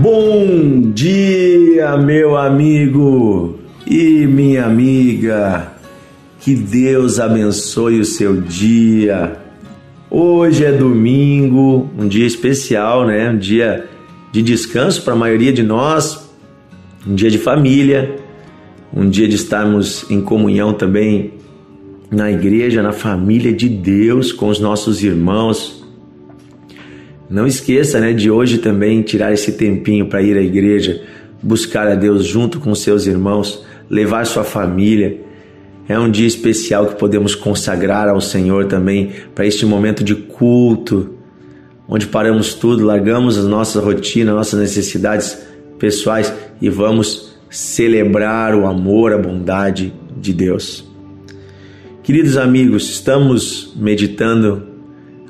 Bom dia, meu amigo e minha amiga. Que Deus abençoe o seu dia. Hoje é domingo, um dia especial, né? Um dia de descanso para a maioria de nós, um dia de família, um dia de estarmos em comunhão também na igreja, na família de Deus, com os nossos irmãos, não esqueça, né, de hoje também tirar esse tempinho para ir à igreja, buscar a Deus junto com seus irmãos, levar sua família. É um dia especial que podemos consagrar ao Senhor também para este momento de culto, onde paramos tudo, largamos a nossa rotina, nossas necessidades pessoais e vamos celebrar o amor, a bondade de Deus. Queridos amigos, estamos meditando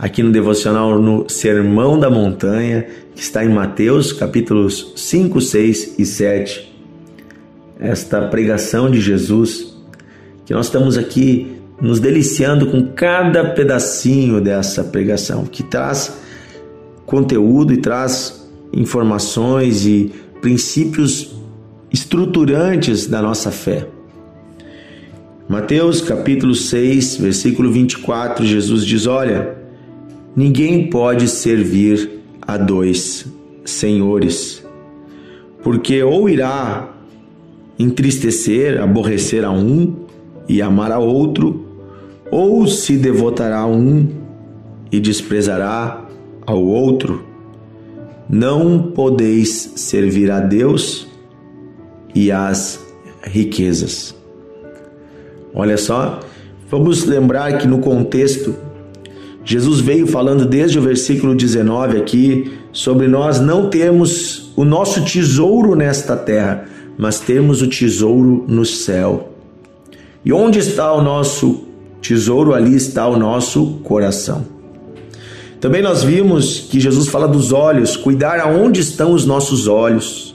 aqui no devocional no Sermão da Montanha, que está em Mateus capítulos 5, 6 e 7. Esta pregação de Jesus, que nós estamos aqui nos deliciando com cada pedacinho dessa pregação, que traz conteúdo e traz informações e princípios estruturantes da nossa fé. Mateus capítulo 6, versículo 24, Jesus diz: Olha, Ninguém pode servir a dois senhores, porque ou irá entristecer, aborrecer a um e amar a outro, ou se devotará a um e desprezará ao outro. Não podeis servir a Deus e às riquezas. Olha só, vamos lembrar que no contexto Jesus veio falando desde o versículo 19 aqui sobre nós não termos o nosso tesouro nesta terra, mas termos o tesouro no céu. E onde está o nosso tesouro? Ali está o nosso coração. Também nós vimos que Jesus fala dos olhos, cuidar aonde estão os nossos olhos.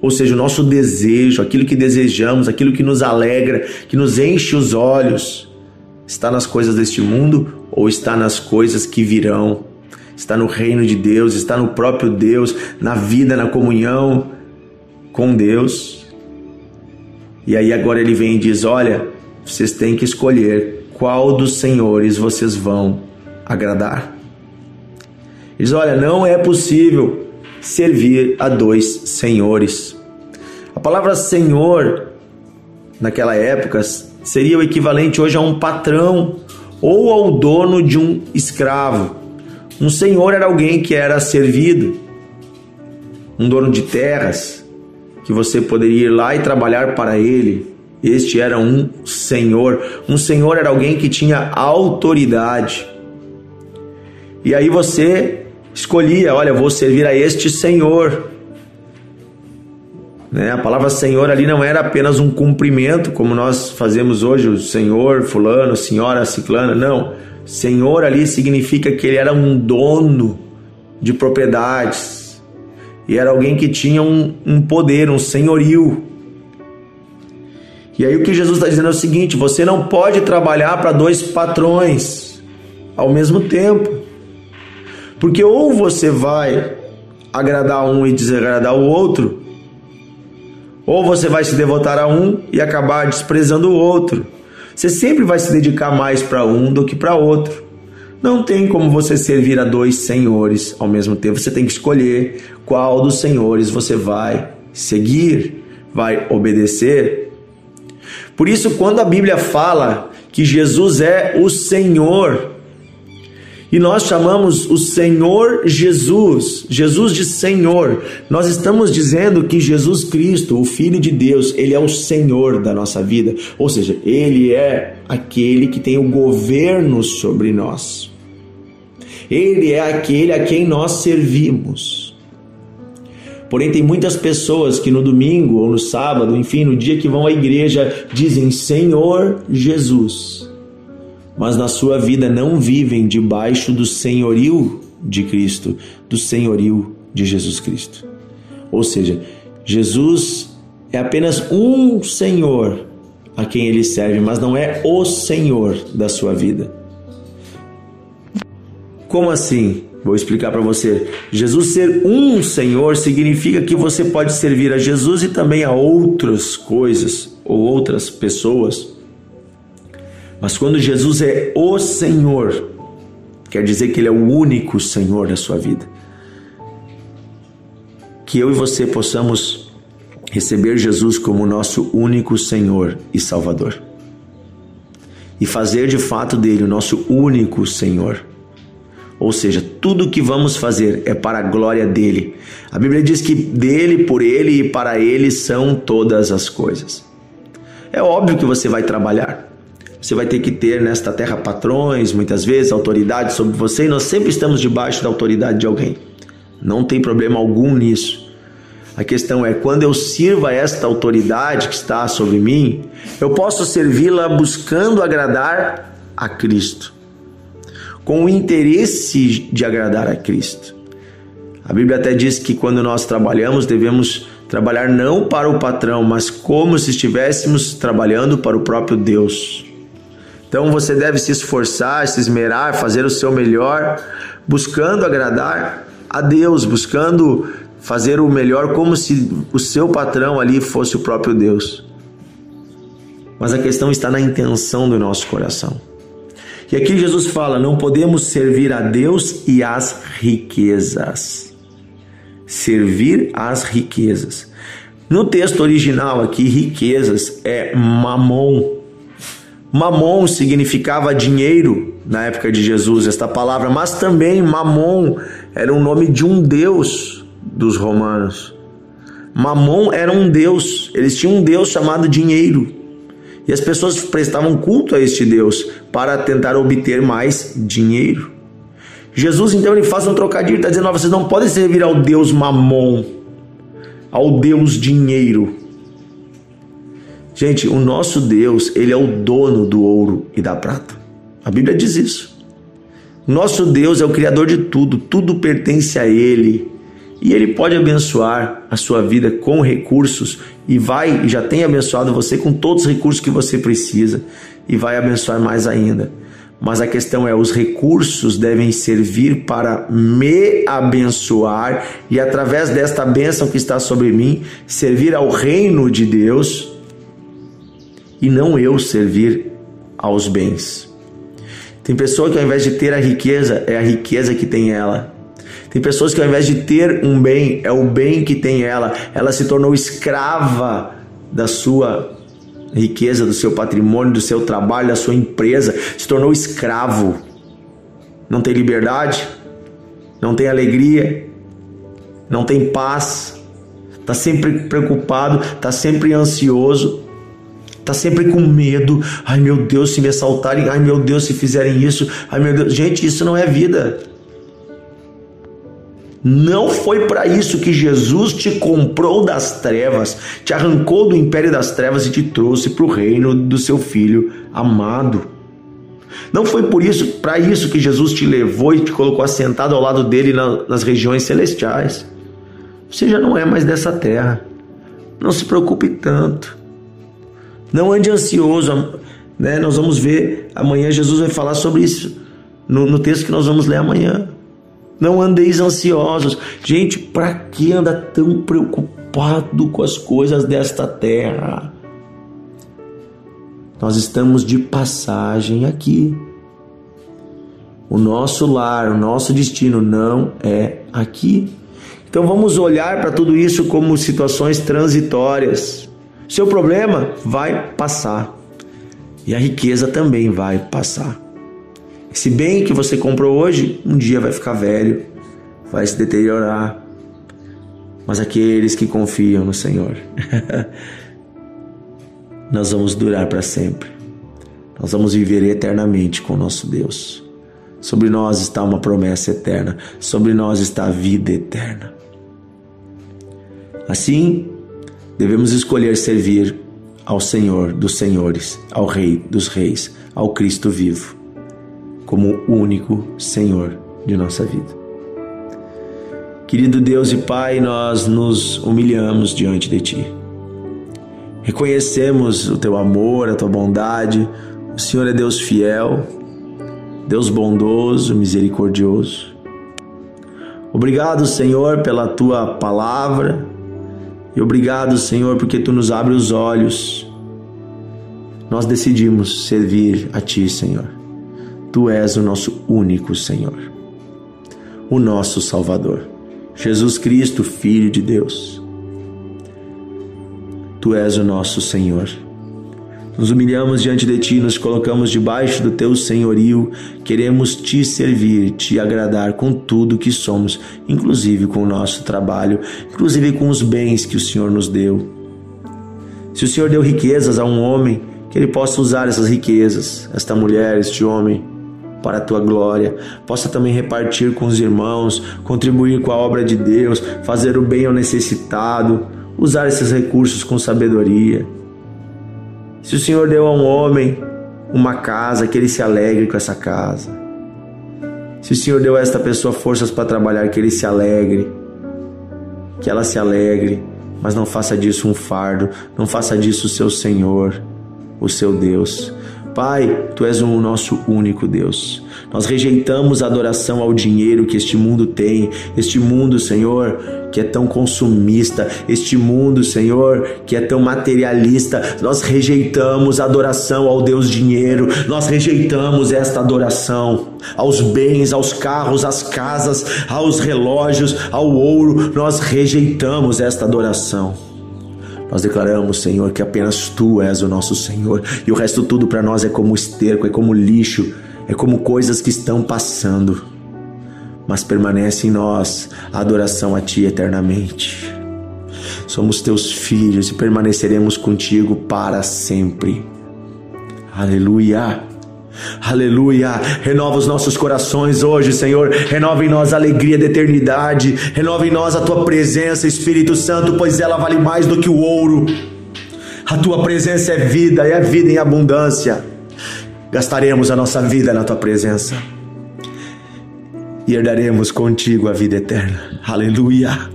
Ou seja, o nosso desejo, aquilo que desejamos, aquilo que nos alegra, que nos enche os olhos, está nas coisas deste mundo ou está nas coisas que virão, está no reino de Deus, está no próprio Deus, na vida, na comunhão com Deus. E aí agora ele vem e diz: Olha, vocês têm que escolher qual dos senhores vocês vão agradar. Ele diz: Olha, não é possível servir a dois senhores. A palavra senhor, naquela época, seria o equivalente hoje a um patrão ou ao dono de um escravo. Um senhor era alguém que era servido, um dono de terras, que você poderia ir lá e trabalhar para ele. Este era um senhor. Um senhor era alguém que tinha autoridade. E aí você escolhia: olha, vou servir a este senhor. Né? A palavra Senhor ali não era apenas um cumprimento, como nós fazemos hoje, o Senhor, Fulano, Senhora, Ciclana. Não. Senhor ali significa que ele era um dono de propriedades e era alguém que tinha um, um poder, um senhorio. E aí o que Jesus está dizendo é o seguinte: você não pode trabalhar para dois patrões ao mesmo tempo, porque ou você vai agradar um e desagradar o outro, ou você vai se devotar a um e acabar desprezando o outro. Você sempre vai se dedicar mais para um do que para outro. Não tem como você servir a dois senhores ao mesmo tempo. Você tem que escolher qual dos senhores você vai seguir, vai obedecer. Por isso, quando a Bíblia fala que Jesus é o Senhor, e nós chamamos o Senhor Jesus, Jesus de Senhor. Nós estamos dizendo que Jesus Cristo, o Filho de Deus, ele é o Senhor da nossa vida, ou seja, ele é aquele que tem o governo sobre nós. Ele é aquele a quem nós servimos. Porém, tem muitas pessoas que no domingo ou no sábado, enfim, no dia que vão à igreja, dizem Senhor Jesus mas na sua vida não vivem debaixo do senhorio de Cristo, do senhorio de Jesus Cristo. Ou seja, Jesus é apenas um Senhor a quem ele serve, mas não é o Senhor da sua vida. Como assim? Vou explicar para você. Jesus ser um Senhor significa que você pode servir a Jesus e também a outras coisas ou outras pessoas. Mas quando Jesus é o Senhor, quer dizer que Ele é o único Senhor da sua vida. Que eu e você possamos receber Jesus como nosso único Senhor e Salvador. E fazer de fato dele o nosso único Senhor ou seja, tudo que vamos fazer é para a glória dele. A Bíblia diz que dele, por ele e para ele são todas as coisas. É óbvio que você vai trabalhar. Você vai ter que ter nesta terra patrões, muitas vezes, autoridade sobre você, e nós sempre estamos debaixo da autoridade de alguém. Não tem problema algum nisso. A questão é quando eu sirvo a esta autoridade que está sobre mim, eu posso servi-la buscando agradar a Cristo com o interesse de agradar a Cristo. A Bíblia até diz que quando nós trabalhamos, devemos trabalhar não para o patrão, mas como se estivéssemos trabalhando para o próprio Deus. Então você deve se esforçar, se esmerar, fazer o seu melhor, buscando agradar a Deus, buscando fazer o melhor como se o seu patrão ali fosse o próprio Deus. Mas a questão está na intenção do nosso coração. E aqui Jesus fala: não podemos servir a Deus e às riquezas. Servir às riquezas. No texto original aqui, riquezas é mamon. Mamon significava dinheiro na época de Jesus, esta palavra, mas também mamon era o nome de um deus dos romanos. Mamon era um deus, eles tinham um deus chamado dinheiro. E as pessoas prestavam culto a este Deus para tentar obter mais dinheiro. Jesus então ele faz um trocadilho, está dizendo: vocês não podem servir ao Deus Mamon, ao Deus dinheiro. Gente, o nosso Deus, ele é o dono do ouro e da prata. A Bíblia diz isso. Nosso Deus é o criador de tudo, tudo pertence a ele. E ele pode abençoar a sua vida com recursos e vai, já tem abençoado você com todos os recursos que você precisa e vai abençoar mais ainda. Mas a questão é: os recursos devem servir para me abençoar e, através desta bênção que está sobre mim, servir ao reino de Deus e não eu servir aos bens. Tem pessoa que, ao invés de ter a riqueza, é a riqueza que tem ela. Tem pessoas que ao invés de ter um bem, é o bem que tem ela. Ela se tornou escrava da sua riqueza, do seu patrimônio, do seu trabalho, da sua empresa. Se tornou escravo. Não tem liberdade, não tem alegria, não tem paz. Está sempre preocupado, está sempre ansioso, está sempre com medo. Ai meu Deus, se me assaltarem, ai meu Deus, se fizerem isso, ai meu Deus. Gente, isso não é vida. Não foi para isso que Jesus te comprou das trevas, te arrancou do império das trevas e te trouxe para o reino do seu filho amado. Não foi por isso, para isso que Jesus te levou e te colocou assentado ao lado dele nas regiões celestiais. Você já não é mais dessa terra. Não se preocupe tanto. Não ande ansioso. Né? Nós vamos ver amanhã, Jesus vai falar sobre isso no, no texto que nós vamos ler amanhã. Não andeis ansiosos. Gente, para que anda tão preocupado com as coisas desta terra? Nós estamos de passagem aqui. O nosso lar, o nosso destino não é aqui. Então vamos olhar para tudo isso como situações transitórias. Seu problema vai passar e a riqueza também vai passar. Esse bem que você comprou hoje, um dia vai ficar velho, vai se deteriorar. Mas aqueles que confiam no Senhor, nós vamos durar para sempre. Nós vamos viver eternamente com o nosso Deus. Sobre nós está uma promessa eterna, sobre nós está a vida eterna. Assim, devemos escolher servir ao Senhor dos Senhores, ao Rei dos Reis, ao Cristo vivo como o único Senhor de nossa vida. Querido Deus e Pai, nós nos humilhamos diante de Ti. Reconhecemos o Teu amor, a Tua bondade. O Senhor é Deus fiel, Deus bondoso, misericordioso. Obrigado, Senhor, pela tua palavra. E obrigado, Senhor, porque tu nos abre os olhos. Nós decidimos servir a ti, Senhor. Tu és o nosso único Senhor, o nosso Salvador. Jesus Cristo, Filho de Deus. Tu és o nosso Senhor. Nos humilhamos diante de Ti, nos colocamos debaixo do Teu senhorio, queremos Te servir, Te agradar com tudo que somos, inclusive com o nosso trabalho, inclusive com os bens que o Senhor nos deu. Se o Senhor deu riquezas a um homem, que ele possa usar essas riquezas, esta mulher, este homem, para a tua glória, possa também repartir com os irmãos, contribuir com a obra de Deus, fazer o bem ao necessitado, usar esses recursos com sabedoria. Se o Senhor deu a um homem uma casa, que ele se alegre com essa casa. Se o Senhor deu a esta pessoa forças para trabalhar, que ele se alegre. Que ela se alegre, mas não faça disso um fardo, não faça disso o seu Senhor, o seu Deus. Pai, tu és o nosso único Deus. Nós rejeitamos a adoração ao dinheiro que este mundo tem, este mundo, Senhor, que é tão consumista, este mundo, Senhor, que é tão materialista. Nós rejeitamos a adoração ao Deus dinheiro, nós rejeitamos esta adoração aos bens, aos carros, às casas, aos relógios, ao ouro. Nós rejeitamos esta adoração. Nós declaramos, Senhor, que apenas Tu és o nosso Senhor e o resto tudo para nós é como esterco, é como lixo, é como coisas que estão passando. Mas permanece em nós a adoração a Ti eternamente. Somos Teus filhos e permaneceremos contigo para sempre. Aleluia. Aleluia. Renova os nossos corações hoje, Senhor. Renova em nós a alegria da eternidade. Renova em nós a tua presença, Espírito Santo, pois ela vale mais do que o ouro. A tua presença é vida, é vida em abundância. Gastaremos a nossa vida na tua presença e herdaremos contigo a vida eterna. Aleluia.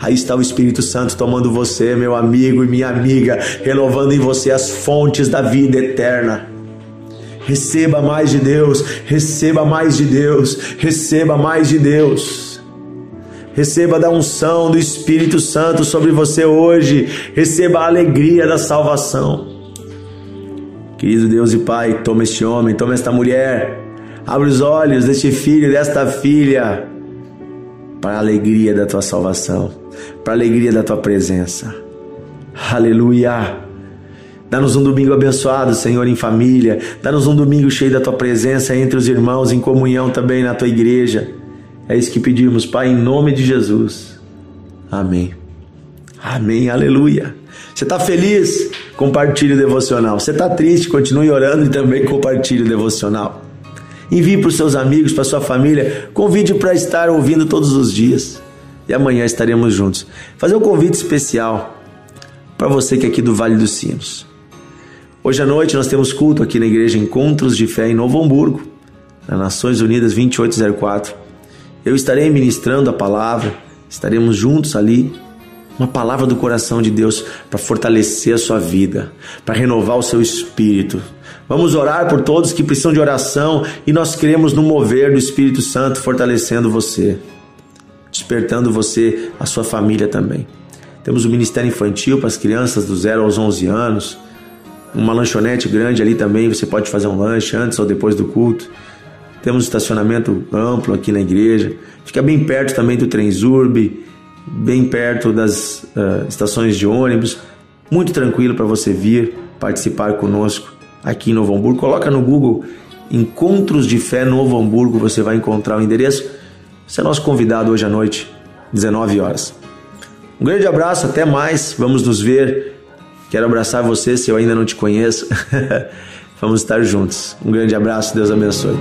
Aí está o Espírito Santo tomando você, meu amigo e minha amiga, renovando em você as fontes da vida eterna. Receba mais de Deus, receba mais de Deus, receba mais de Deus. Receba da unção do Espírito Santo sobre você hoje. Receba a alegria da salvação. Querido Deus e Pai, toma este homem, toma esta mulher. Abre os olhos deste filho, desta filha, para a alegria da tua salvação, para a alegria da tua presença. Aleluia. Dá-nos um domingo abençoado, Senhor, em família. Dá-nos um domingo cheio da tua presença entre os irmãos, em comunhão também na tua igreja. É isso que pedimos, Pai, em nome de Jesus. Amém. Amém. Aleluia. Você está feliz? Compartilhe o devocional. Você está triste? Continue orando e também compartilhe o devocional. Envie para os seus amigos, para sua família. Convide para estar ouvindo todos os dias. E amanhã estaremos juntos. Fazer um convite especial para você que é aqui do Vale dos Sinos. Hoje à noite nós temos culto aqui na Igreja Encontros de Fé em Novo Hamburgo, na Nações Unidas 2804. Eu estarei ministrando a palavra, estaremos juntos ali, uma palavra do coração de Deus para fortalecer a sua vida, para renovar o seu espírito. Vamos orar por todos que precisam de oração e nós queremos no mover do Espírito Santo fortalecendo você, despertando você, a sua família também. Temos o Ministério Infantil para as crianças do 0 aos 11 anos uma lanchonete grande ali também, você pode fazer um lanche antes ou depois do culto. Temos estacionamento amplo aqui na igreja. Fica bem perto também do Trenzurb, bem perto das uh, estações de ônibus. Muito tranquilo para você vir participar conosco aqui em Novo Hamburgo. Coloca no Google Encontros de Fé Novo Hamburgo, você vai encontrar o endereço. Você é nosso convidado hoje à noite, 19 horas. Um grande abraço, até mais. Vamos nos ver Quero abraçar você se eu ainda não te conheço. Vamos estar juntos. Um grande abraço, Deus abençoe.